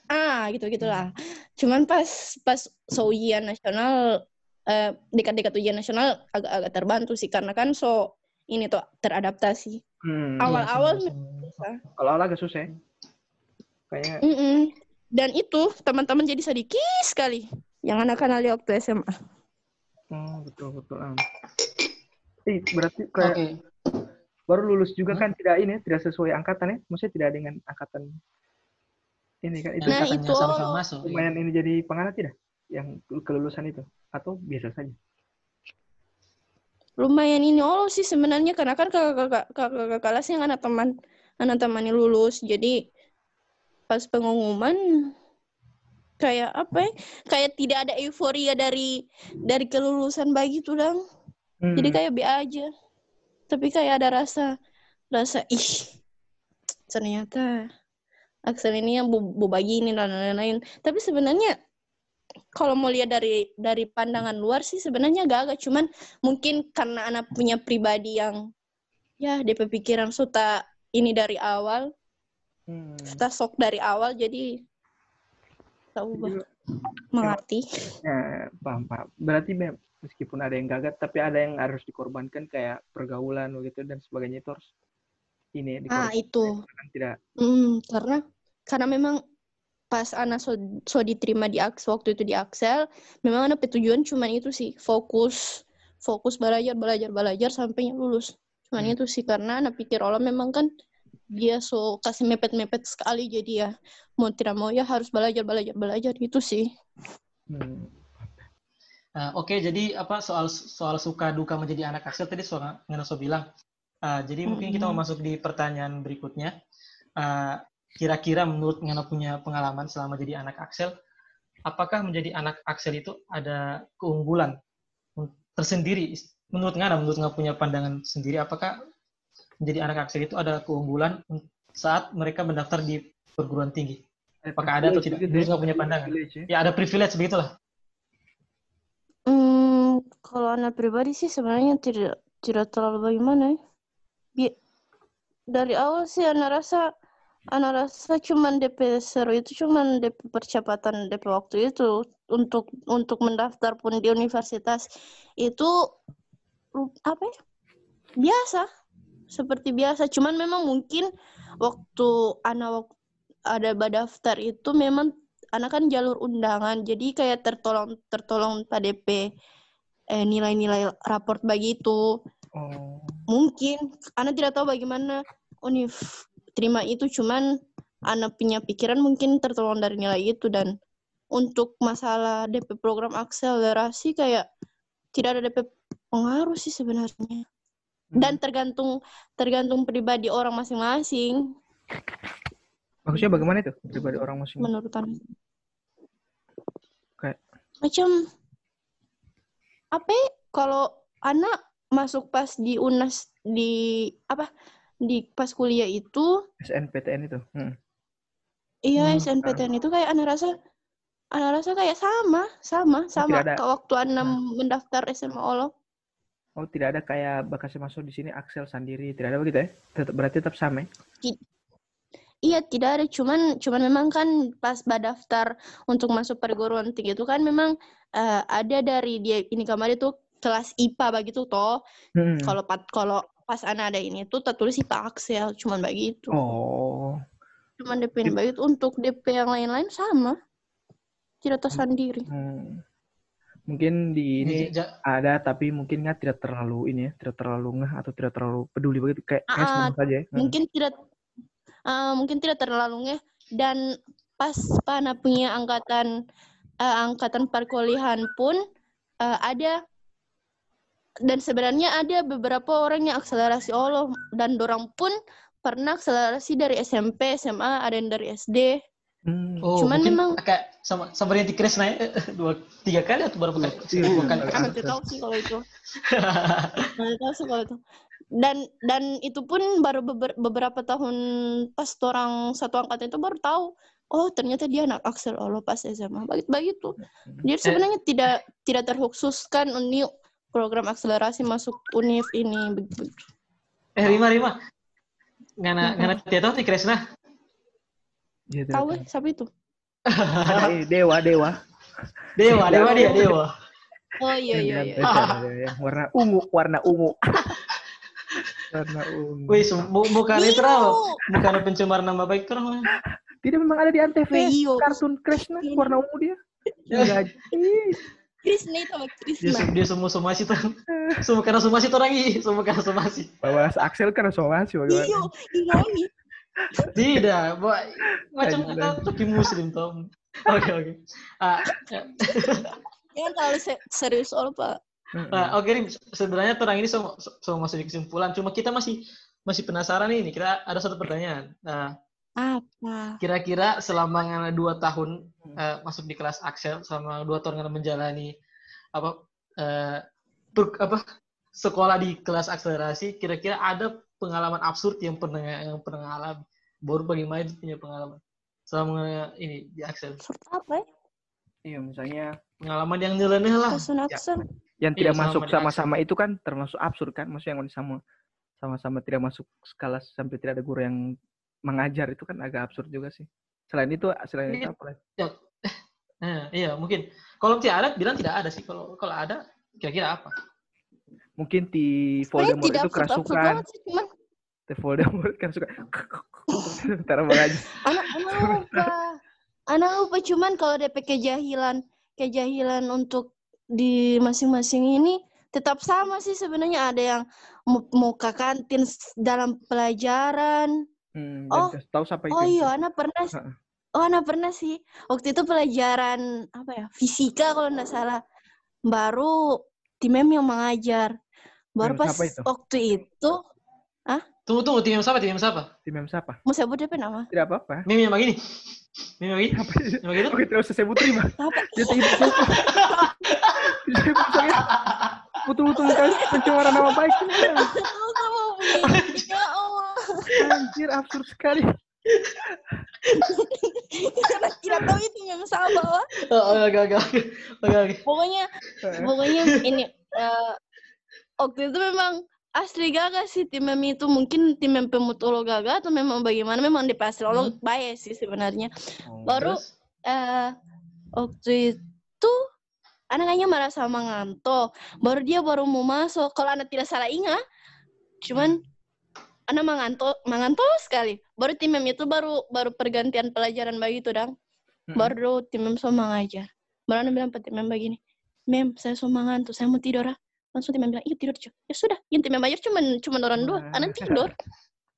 Ah gitu gitulah cuman pas pas so ujian nasional eh, dekat-dekat ujian nasional agak-agak terbantu sih karena kan so ini tuh teradaptasi Hmm. Awal- Awal-awal Iya, sama-sama. Kalau awal agak susah ya. Kayaknya Mm-mm. dan itu teman-teman jadi sedikit sekali yang anak kenali waktu SMA oh, betul betul. ah. Eh, berarti kayak Oke. baru lulus juga Hmm? kan tidak ini tidak sesuai angkatan ya? Maksudnya tidak dengan angkatan ini kan itu Nah, katanya itu- sama-sama masuk. iya. lumayan ini jadi pengalat tidak? Yang kelulusan itu atau biasa saja? lumayan ini oh sih sebenarnya karena kan kakak-kakak kakak kelas yang anak teman anak temannya lulus jadi pas pengumuman kayak apa ya kayak tidak ada euforia dari dari kelulusan begitu dong Hmm. jadi kayak B aja tapi kayak ada rasa rasa ih ternyata Axel ini yang bu, bu begini dan lain-lain. Tapi sebenarnya kalau mau lihat dari dari pandangan luar sih sebenarnya agak-agak. Cuman mungkin karena anak punya pribadi yang ya DP pikiran suka ini dari awal. Hmm. suka sok dari awal jadi tahu bah mengerti. Ya, paham, paham. Berarti mem- meskipun ada yang gagal, tapi ada yang harus dikorbankan kayak pergaulan begitu dan sebagainya itu harus ini ah itu. Tidak Hmm, karena karena memang pas anak so, so diterima di Axel waktu itu di Axel, memang anak tujuan cuman itu sih fokus fokus belajar belajar belajar sampai lulus cuman Hmm. itu sih karena anak pikir Allah memang kan dia so kasih mepet-mepet sekali jadi ya mau tidak mau ya harus belajar belajar belajar gitu sih Hmm. Nah, Oke, jadi apa soal soal suka duka menjadi anak Axel tadi soal Ngenoso bilang. Ah, jadi mungkin kita mau Mm-mm. masuk di pertanyaan berikutnya. Ah, Kira-kira menurut Ngeno punya pengalaman selama jadi anak Axel, apakah menjadi anak Axel itu ada keunggulan tersendiri? Menurut Ngana, menurut Ngana punya pandangan sendiri, apakah menjadi anak Axel itu ada keunggulan saat mereka mendaftar di perguruan tinggi? Apakah ada atau tidak? Menurut nggak punya pandangan. Ya. Ya ada privilege begitulah. Hmm, kalau anak pribadi sih sebenarnya tidak tidak terlalu bagaimana ya. Dari awal sih anak rasa anak rasa cuman DP seru itu cuman DP percepatan DP waktu itu untuk untuk mendaftar pun di universitas itu apa ya? Biasa. Seperti biasa, cuman memang mungkin waktu anak wak- ada daftar itu memang anak kan jalur undangan jadi kayak tertolong tertolong pada DP eh, nilai-nilai raport begitu Oh. mungkin anak tidak tahu bagaimana univ terima itu cuman anak punya pikiran mungkin tertolong dari nilai itu dan untuk masalah DP program akselerasi kayak tidak ada DP pengaruh sih sebenarnya. Hmm. dan tergantung tergantung pribadi orang masing-masing. Maksudnya bagaimana itu pribadi orang masing menurut anak Kayak- macam apa ya, kalau anak masuk pas di unas di apa di pas kuliah itu SNPTN itu. Hmm. iya Hmm, SNPTN itu kayak anak rasa anak rasa kayak sama sama sama tidak ada- ke waktu anak mendaftar SMA Allah Oh, tidak ada kayak bakasnya masuk di sini Axel sendiri, tidak ada begitu ya? Tetap berarti tetap sama. ya? Iya tidak ada cuman cuman memang kan pas daftar untuk masuk perguruan tinggi itu kan memang eh, ada dari dia ini kamar itu kelas IPA begitu toh Hmm. kalau pat kalau pas anak ada ini tuh tertulis IPA Axel cuman begitu Oh. cuman DP ini begitu untuk DP yang lain-lain sama tidak tersendiri Hmm. Mungkin di ini ja- ada tapi mungkin nggak tidak terlalu ini ya, tidak terlalu ngeh atau tidak terlalu peduli begitu kayak kayak Ah, semua saja. ya. Hmm. mungkin tidak eh, mungkin tidak terlalu ngeh dan pas pana punya angkatan eh, angkatan perkuliahan pun eh, ada dan sebenarnya ada beberapa orang yang akselerasi Allah dan dorang pun pernah akselerasi dari SMP, SMA, ada yang dari SD. Hmm. Oh, Cuman memang- kayak sama sama yang di Kres naik eh, dua tiga kali atau berapa kali? Iya, Dua iya. kali. Tidak tahu sih kalau itu. Tahu sih kalau itu. Dan dan itu pun baru beber- beberapa tahun pas orang satu angkatan itu baru tahu. Oh ternyata dia anak Axel Allah pas SMA. Begitu begitu. Jadi sebenarnya tidak tidak terkhususkan ini program akselerasi masuk univ ini begitu. eh Rima Rima. Ngana ngana tahu nih Kresna. Iya, Tahu eh, siapa itu? Eh, dewa, dewa. Dewa, dewa dia, dewa. Oh iya iya iya. yang warna ungu, warna ungu. warna ungu. Wih, mu- bukan itu. Bukan pencemar nama baik terus. Tidak memang ada di Antv. Kartun Krishna Iya. warna ungu dia. Enggak. Krisna itu sama Dia, Krisna. sem- dia semua somasi tuh. Semua karena somasi tuh lagi. Semua karena somasi. Bawa Axel kan somasi Iyo, bagaimana? Inoni. Tidak, boy. macam Lanjut, kata tuh Kim muslim tuh. Oke oke. Ah, ya. Jangan terlalu se- serius Allah Pak. Nah, oke Rim, sebenarnya terang ini semua semua masuk di kesimpulan. Cuma kita masih masih penasaran ini. Kita ada satu pertanyaan. Nah, Apa? kira-kira selama ngana dua tahun eh, masuk di kelas Axel, selama dua tahun ngana menjalani apa eh, per- apa sekolah di kelas akselerasi, kira-kira ada pengalaman absurd yang pernah yang pernah alami? Baru bagaimana itu punya pengalaman selama ini di Axel? Absurd apa ya? Iya, misalnya Pengalaman yang nyeleneh lah. Ya. yang Iya, tidak selama masuk sama-sama itu kan termasuk absurd kan? Maksudnya yang sama sama-sama tidak masuk skala sampai tidak ada guru yang mengajar itu kan agak absurd juga sih. Selain itu, selain itu Iya. apa? Nah, iya mungkin. Kalau tidak ada, bilang tidak ada sih. Kalau kalau ada, kira-kira apa? Mungkin di Voldemort itu kerasukan. cuman Di Voldemort kan suka Ntar aja. anak anak lupa. Anak lupa cuman kalau DP kejahilan, kejahilan untuk di masing-masing ini tetap sama sih sebenarnya ada yang mau, mau ke kantin dalam pelajaran. Hmm, Oh, tahu siapa itu. Oh iya, itu. Ana pernah. Oh, Ana pernah sih. Waktu itu pelajaran apa ya? Fisika kalau nggak salah. Baru tim M yang mengajar. Baru Tim pas siapa itu? waktu itu, Tunggu tunggu tim siapa? Tim siapa? Tim siapa? mau sebut DP nama? Tidak apa-apa. Meme yang begini. Meme yang begini. Apa itu? Yang begitu? Oke, terus saya sebut terima. Apa? Dia tidak siapa. Dia saya betul-betul pencemaran nama baik. Begini. Ya Allah. Anjir, absurd sekali. Karena tidak tahu itu yang sama. Wak. Oh, oke oke oke. Oke oke. Pokoknya Heeh. pokoknya ini eh, waktu itu memang asli gagal sih tim mem itu mungkin tim mem pemutolo gagal atau memang bagaimana memang di lo Hmm. baik sih sebenarnya Oh, baru Terus? eh waktu itu anaknya merasa mengantuk baru dia baru mau masuk kalau anak tidak salah ingat cuman anak mengantuk mengantuk sekali baru tim mem itu baru baru pergantian pelajaran begitu dang Mm-mm. baru tim mem sama mengajar baru anak bilang ke tim mem begini mem saya so mengantuk saya mau tidur ah langsung tim mem bilang iya tidur Cuk." ya sudah yang tim mem ajar cuman cuman orang dua anak tidur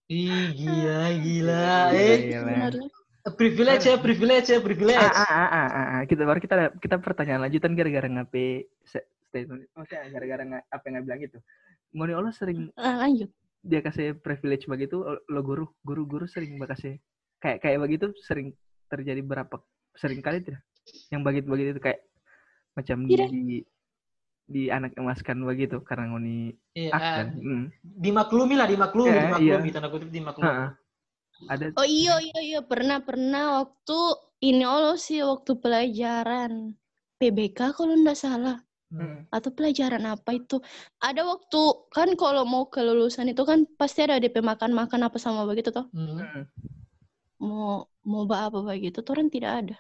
Ih, gila, gila. Gila, Eh, gila. sebenarnya privilege ya, privilege ya, privilege. Ah, ah, ah, ah, ah. Kita baru kita kita pertanyaan lanjutan gara-gara ngape statement. Oh, saya gara-gara apa yang bilang gitu. Ngoni Allah sering Ah, lanjut dia kasih privilege begitu lo guru guru-guru sering kasih kayak kayak begitu sering terjadi berapa sering kali tidak yang begitu begitu itu kayak macam Tidak. di di anak emaskan begitu karena ngoni Iya, akan ah, hmm. dimaklumi lah, dimaklumi, Iya, dimaklumi, iya. tanda kutip dimaklumi. Ha-ha. ada oh iya iya iya pernah pernah waktu ini Allah sih waktu pelajaran PBK kalau ndak salah hmm. atau pelajaran apa itu ada waktu kan kalau mau kelulusan itu kan pasti ada DP makan makan apa sama begitu toh Hmm. Hmm. mau mau apa begitu tuh orang tidak ada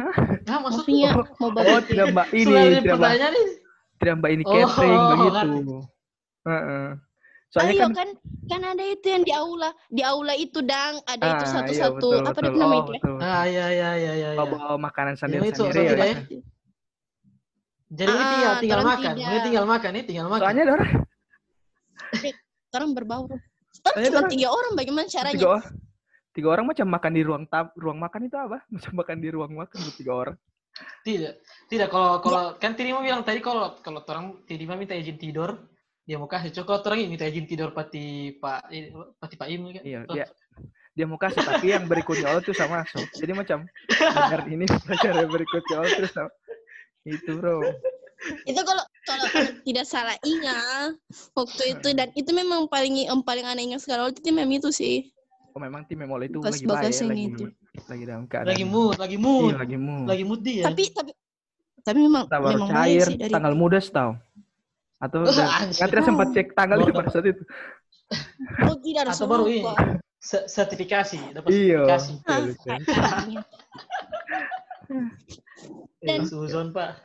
Ah, maksudnya? maksudnya mau ba oh tidak mbak ini Selain tidak mbak nih. tidak mbak ini Oh, catering begitu ngerti. Heeh. soalnya Ayo kan kan kan ada itu yang di aula di aula itu dang ada itu Ah, satu iya, satu betul, apa betul. DP nama Oh, itu ya betul. Ah, iya, iya, iya, iya. bawa iya. bawa makanan itu sendiri so sendiri ya tidak Mas. ya? Jadi ini Ah, tinggal tinggal makan, ini tinggal makan, ini tinggal makan. soalnya ada orang orang berbau. Soalnya cuma orang- tiga orang bagaimana caranya? tiga orang tiga orang macam makan di ruang tab ruang makan itu apa? Macam makan di ruang makan tiga orang. Tidak, tidak. Kalau kalau kan tadi mau bilang tadi kalau kalau orang tadi mau minta izin tidur, dia mau kasih. Coba kalau orang ini minta izin tidur pati Pak pati Pak Im kan. iya Oh, dia dia mau kasih tapi yang berikutnya Allah tuh sama masuk jadi macam belajar ini belajar yang berikutnya Allah terus sama itu bro. Itu kalau kalau tidak salah ingat waktu itu dan itu memang paling yang paling aneh ingat sekarang. Itu memang itu sih. Oh memang tim memol itu Pas lagi baik ya, lagi itu. lagi dalam keadaan lagi mood, lagi mood, iya, lagi mood. Lagi mood dia. tapi tapi tapi memang kita baru memang cair baik sih dari tanggal muda tau atau Anjir. nggak tidak sempat cek tanggal itu pada saat itu. Oh tidak Atau baru ini. sertifikasi, dapat iya. sertifikasi. Hah, Dan- Suzon Pak.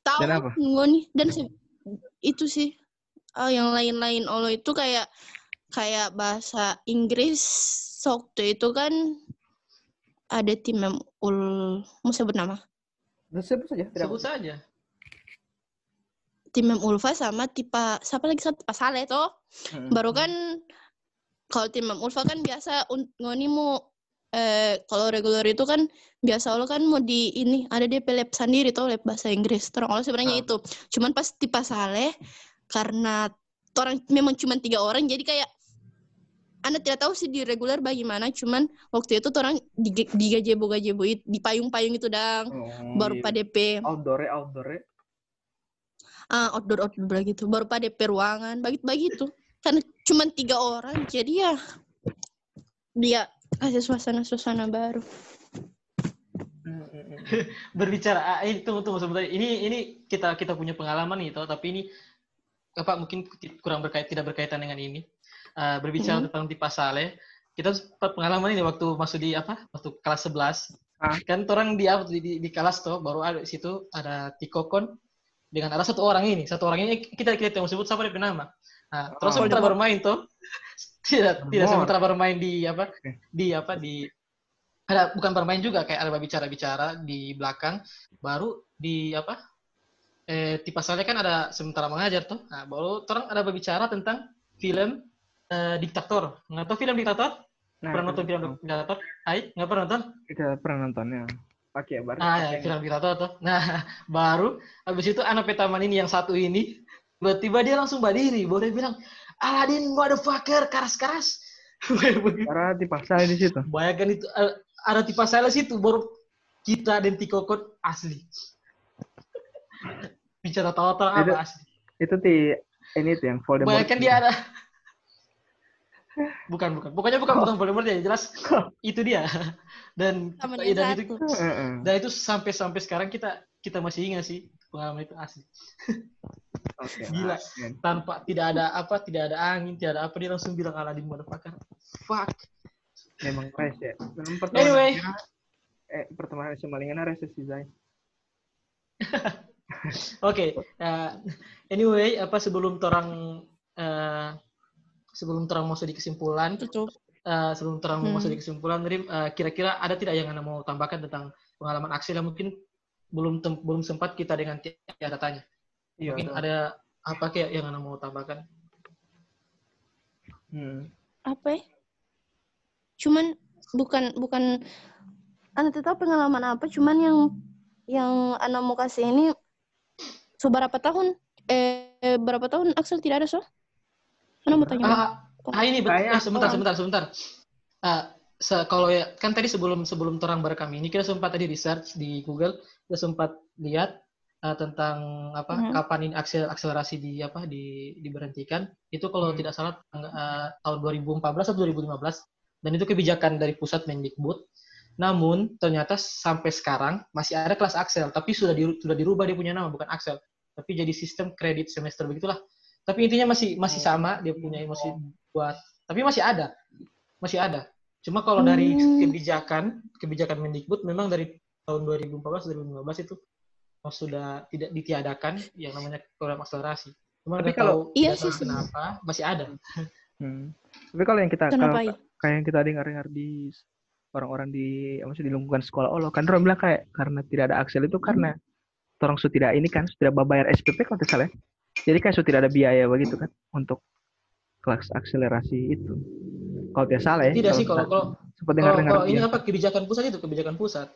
tahu Dan apa? ngoni dan se- itu sih ah, yang lain-lain. Allah itu kayak kayak bahasa Inggris. Waktu itu kan ada tim yang ul mau sebut nama? Nah, sebut saja tidak Sebut saja. tim Mem Ulfa sama tipa siapa lagi? Satu Pak Saleh toh. Hmm. baru kan kalau tim Mem Ulfa kan biasa un- ngoni mau eh kalau regular itu kan biasa lo kan mau di ini ada dia lab sendiri tuh lab bahasa Inggris. Terus Allah sebenarnya Ah. itu. Cuman pas tipa Saleh karena orang memang cuma tiga orang jadi kayak anda tidak tahu sih di reguler bagaimana cuman waktu itu orang di, di gajebo gajebo it- di payung-payung itu dang Oh, baru iya. pada DP outdoor outdoor ah outdoor outdoor gitu. Baru pada DP ruangan begitu begitu karena cuma tiga orang jadi ya dia kasih suasana suasana baru. Berbicara ah, ini tunggu tunggu sebentar. Ini ini kita kita punya pengalaman nih toh. Tapi ini apa mungkin kurang berkait tidak berkaitan dengan ini. Ah, berbicara Hmm. tentang tipe sale. Kita sempat pengalaman ini waktu masuk di apa waktu kelas 11 Ah. kan orang di, apa, di, di, di kelas tuh baru ada di situ ada tikokon dengan ada satu orang ini. Satu orang ini kita kita mau sebut siapa dia nama. Nah, terus Oh. sementara bermain tuh tidak tidak Voldemort. sementara bermain di apa di apa di ada bukan bermain juga kayak ada bicara-bicara di belakang baru di apa eh tipe asalnya kan ada sementara mengajar tuh. Nah, baru orang ada berbicara tentang film eh, diktator. Nggak tahu film diktator? Nah, pernah nonton film diktator? Hai, nggak pernah nonton? kita pernah nontonnya. Oke, baru. Ah, ya, film diktator tuh. Nah, baru habis itu anak petaman ini yang satu ini tiba-tiba dia langsung berdiri, dia bilang, Aladin motherfucker, keras-keras. Karena dipaksa di situ. Bayangkan itu eh, ada tipe sales itu baru kita dan Tikokot asli. Bicara tawa-tawa Itu- apa asli. Itu di ini tuh yang Voldemort. Bayangkan dia ada Bukan, bukan. Pokoknya bukan bukan Voldemort ya, jelas itu dia. Dan Sama dan itu dan itu sampai sampai sekarang kita kita masih ingat sih pengalaman itu asli. Oke. Gila. Amin. Tanpa tidak ada apa, tidak ada angin, tidak ada apa dia langsung bilang Aladin motherfucker. Fuck. Memang res ya. Memang pertemanan Anyway. kita- eh pertemanan sama Lingana res sih Zai. Oke, eh, anyway, apa sebelum torang eh, sebelum torang masuk di kesimpulan, Tutup. eh, sebelum torang Hmm. masuk di kesimpulan, Rim, eh, kira-kira ada tidak yang anda mau tambahkan tentang pengalaman Axel yang mungkin belum tem- belum sempat kita dengan tiada tanya. Iya. Mungkin ada apa kayak yang anda mau tambahkan? Hmm. Apa ya? Cuman bukan bukan anak tahu pengalaman apa, cuman yang yang anak mau kasih ini seberapa tahun eh berapa tahun Axel tidak ada so? Anak mau tanya. Ah, ah, ini betul. Kayak Eh, sebentar, sebentar, sebentar. Ah, se- kalau ya kan tadi sebelum sebelum terang berekam ini kita sempat tadi research di Google, kita sempat lihat ah, tentang apa Mhm. kapan ini aksel akselerasi di apa di diberhentikan. Itu kalau Hmm. tidak salah ah, tahun 2014 atau 2015 dan itu kebijakan dari pusat Mendikbud. Namun ternyata sampai sekarang masih ada kelas Axel, tapi sudah di, sudah dirubah dia punya nama bukan Axel, tapi jadi sistem kredit semester begitulah. Tapi intinya masih masih sama dia punya masih buat tapi masih ada. Masih ada. Cuma kalau dari Hmm. kebijakan kebijakan Mendikbud memang dari tahun 2014 2015 itu sudah tidak ditiadakan yang namanya program akselerasi. Cuma Tapi kalau- tahu Iya sih, kenapa masih ada. Hmm. Tapi kalau yang kita Kenapa kalau ya? kayak yang kita dengar-dengar di orang-orang di maksudnya di lingkungan sekolah Allah kan orang bilang kayak karena tidak ada Axel itu karena orang sudah tidak ini kan sudah bayar SPP kalau tidak salah ya. Jadi kan sudah tidak ada biaya begitu kan untuk kelas akselerasi itu. Kalau tidak salah ya. Tidak sih kalau kalau kalau, dengar-dengar. kalau ini apa kebijakan pusat itu kebijakan pusat.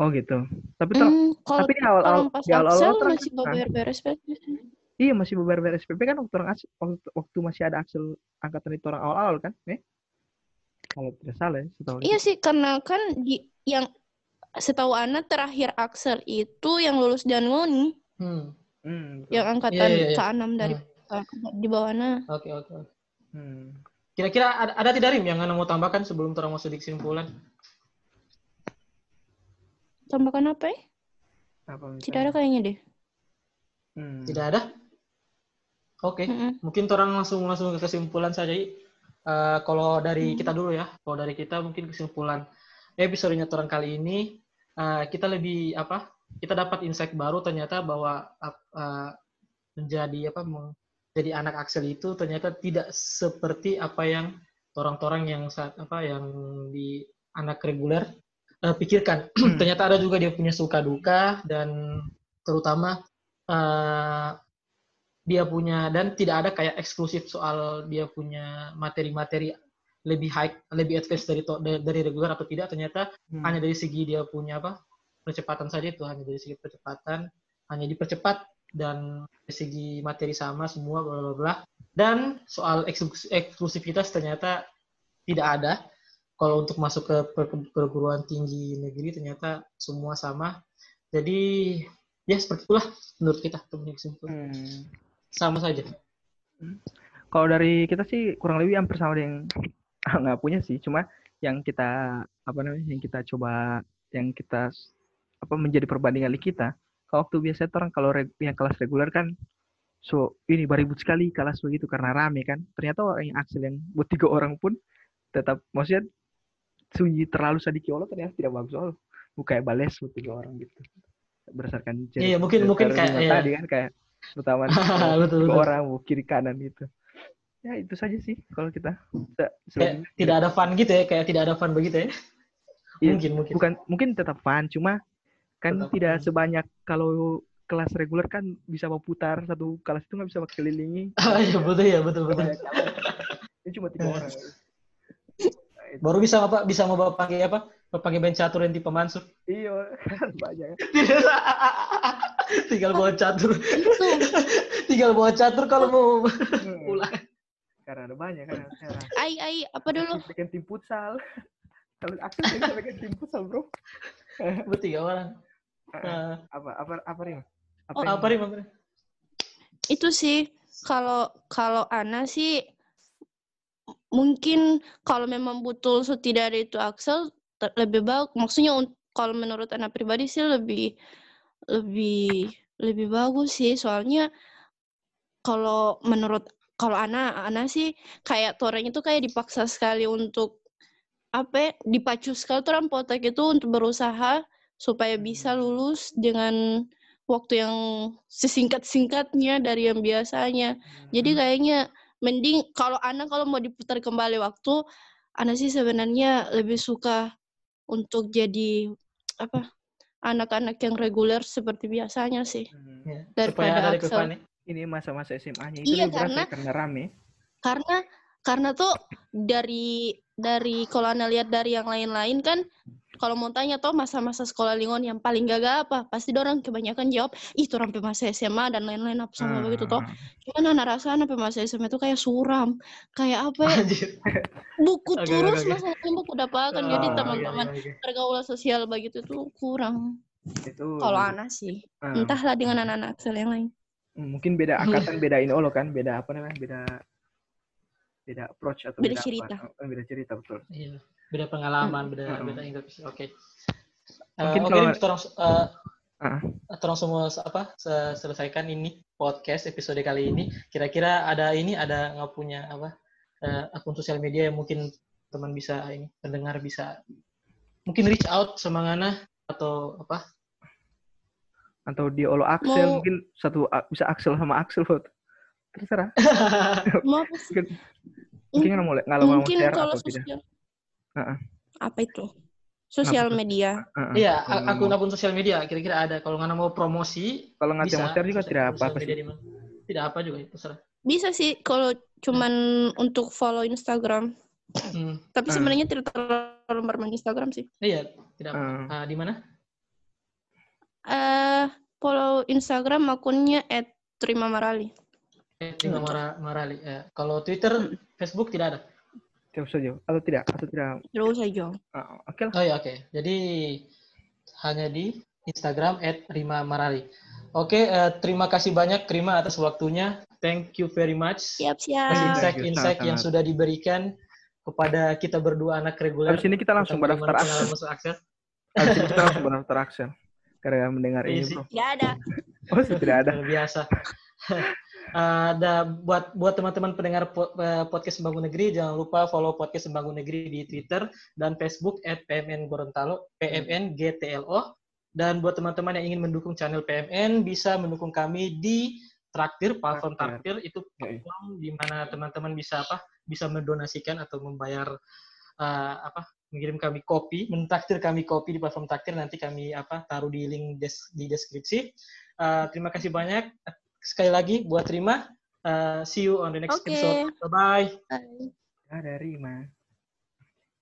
Oh gitu. Tapi Hmm, kalau tapi di awal-awal orang pas di awal-awal Axel orang masih kan- bayar bayar SPP. Iya masih beberapa SPP kan waktu waktu, waktu masih ada Axel angkatan itu orang awal-awal kan, eh? Kalau tidak salah ya, setahu Iya sih, karena kan di yang setahu anak terakhir Axel itu yang lulus Danoni, Hmm. Hmm, betul. yang angkatan Iya, iya, iya. ke-6 dari di bawah Ana. Oke oke. oke. Hmm. Kira-kira ada, ada tidak Rim yang anda mau tambahkan sebelum terang masuk di kesimpulan? Tambahkan apa ya? Apa Tidak ada kayaknya deh. Hmm. Tidak ada? Oke. Mm-mm. mungkin orang langsung langsung ke kesimpulan saja. Eh, kalau dari Hmm. kita dulu ya, kalau dari kita mungkin kesimpulan episodenya orang kali ini eh, kita lebih apa? Kita dapat insight baru ternyata bahwa eh, menjadi apa? Menjadi anak Axel itu ternyata tidak seperti apa yang orang-orang yang saat apa yang di anak reguler eh, pikirkan. ternyata ada juga dia punya suka duka dan terutama eh, dia punya dan tidak ada kayak eksklusif soal dia punya materi-materi lebih high, lebih advance dari, dari reguler atau tidak ternyata Hmm. hanya dari segi dia punya apa percepatan saja itu hanya dari segi percepatan hanya dipercepat dan dari segi materi sama semua bla bla bla. Dan soal eksklusi- eksklusivitas ternyata tidak ada. Kalau untuk masuk ke per- perguruan tinggi negeri ternyata semua sama. Jadi ya seperti itulah menurut kita teman kesimpulan. Hmm. sama saja. Kalau dari kita sih kurang lebih hampir sama dengan nggak punya sih, cuma yang kita apa namanya, yang kita coba, yang kita apa menjadi perbandingan di kita. Kalau waktu biasa orang kalau yang kelas reguler kan, so ini beribut sekali kelas begitu karena rame kan. Ternyata orang yang Axel yang buat tiga orang pun tetap maksudnya sunyi terlalu sedikit Allah ternyata tidak bagus Allah. Bukan kayak bales buat tiga orang gitu. Berdasarkan Iya, mungkin- mungkin cerita kayak- iya. tadi kan kayak pertama Betul, tiga betul. orang kiri kanan gitu ya itu saja sih kalau kita kayak tidak ada fun gitu ya kayak tidak ada fun begitu ya Iya, mungkin mungkin bukan mungkin tetap fun cuma kan Tetap tidak sebanyak kalau kelas reguler kan bisa memutar satu kelas itu nggak bisa kelilingi. Ah, iya betul ya betul betul. Ini cuma tiga orang. Nah. Baru bisa apa? Bisa mau bawa pakai apa? Pakai bench catur yang tipe Mansur. Iya, kan banyak. Tinggal bawa catur. Itu Tinggal bawa catur kalau mau Hmm. pulang. Karena ada banyak kan sekarang. ai ai apa dulu? Bikin tim futsal. Kalau aktif bisa bikin tim futsal, Bro. Bertiga orang. Ah, apa apa apa Rim? oh, yang- apa nih, Bang? Itu sih kalau kalau Ana sih mungkin kalau memang betul so tidak ada itu Axel lebih bagus. Maksudnya un- kalau menurut Ana pribadi sih lebih lebih lebih bagus sih soalnya kalau menurut kalau Ana Ana sih kayak Toreng itu kayak dipaksa sekali untuk apa ya, dipacu sekali tuh orang potek itu untuk berusaha supaya bisa lulus dengan waktu yang sesingkat-singkatnya dari yang biasanya. Jadi kayaknya mending kalau Ana kalau mau diputar kembali waktu, Ana sih sebenarnya lebih suka untuk jadi apa anak-anak yang reguler seperti biasanya sih Hmm. Ya, Daripada supaya. Ini masa-masa SMA-nya itu Iya, berat ya, karena- karena rame. karena karena tuh dari dari kalau Ana lihat dari yang lain-lain kan kalau mau tanya tuh masa-masa sekolah lingon yang paling gagal apa pasti orang kebanyakan jawab ih tuh sampai masa SMA dan lain-lain apa sama begitu toh cuman Ana rasa sampai masa SMA itu kayak suram kayak apa ya Anjir. buku Oke, terus oke, oke. masalahnya buku dapatkan jadi Ah, teman-teman Oke, oke, oke. pergaulan sosial begitu tuh kurang Itu kalau lebih- Ana sih ah, entahlah dengan anak-anak Axel yang lain mungkin beda angkatan, beda ini oh kan, beda apa namanya? Beda beda approach atau Beda beda, cerita. Apa? Oh, beda cerita betul. Iya. Beda pengalaman, beda Hmm. beda Inggris. Oke. Eh, Mungkin Oke, kalau- tolong eh, Ah. tolong semua apa se- selesaikan ini podcast episode kali ini. Kira-kira ada ini ada nggak punya apa eh, akun sosial media yang mungkin teman bisa ini pendengar bisa mungkin reach out sama Ngana atau apa? Atau di Olo Axel Mau- mungkin satu bisa Axel sama Axel. Terserah. mau apa sih? Mungkin mungkin nggak mau nggak mau mungkin share kalau atau tidak. sosial Heeh. apa itu sosial media. Iya, nggak mau- akun-akun sosial media kira-kira ada. Kalau Ngana mau promosi Kalau nggak mau share juga tidak media sih. Tidak apa juga itu terserah. bisa sih kalau cuman untuk follow Instagram Hmm. tapi Hmm. sebenarnya tidak terlalu bermain Instagram sih Iya, tidak apa. Hmm. Ah, di mana? eh follow Instagram akunnya @trimamarali Eh, Prima Mara- Marali. Eh, kalau Twitter, Hmm. Facebook tidak ada. Terus saja atau tidak atau tidak. terus aja Ah, Oke lah. Oh ya oke. Jadi hanya di Instagram @rima_marali. Oke, eh, terima kasih banyak Rima atas waktunya. Thank you very much. siap siap insight-insight yang sangat-sangat. sudah diberikan kepada kita berdua anak reguler. Habis ini kita langsung berdaftar Axel. pengalaman masuk Axel. Habis ini kita langsung berdaftar Axel. Karena mendengar Iya ini bro. nggak ada Oh tidak ada. Luar biasa. Ada buat buat teman-teman pendengar po- eh, podcast Sembangun Negeri jangan lupa follow podcast Sembangun Negeri di Twitter dan Facebook @pmn Gorontalo PMN GTLO dan buat teman-teman yang ingin mendukung channel PMN bisa mendukung kami di Traktir platform Traktir. Itu platform di mana teman-teman bisa apa? Bisa mendonasikan atau membayar eh, apa? Mengirim kami kopi mentraktir kami kopi di platform Traktir. Nanti kami apa? Taruh di link des- di deskripsi. Eh, terima kasih banyak sekali lagi buat Rima. Eh, see you on the next Oke. episode. Bye bye. Ada Rima.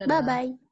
bye bye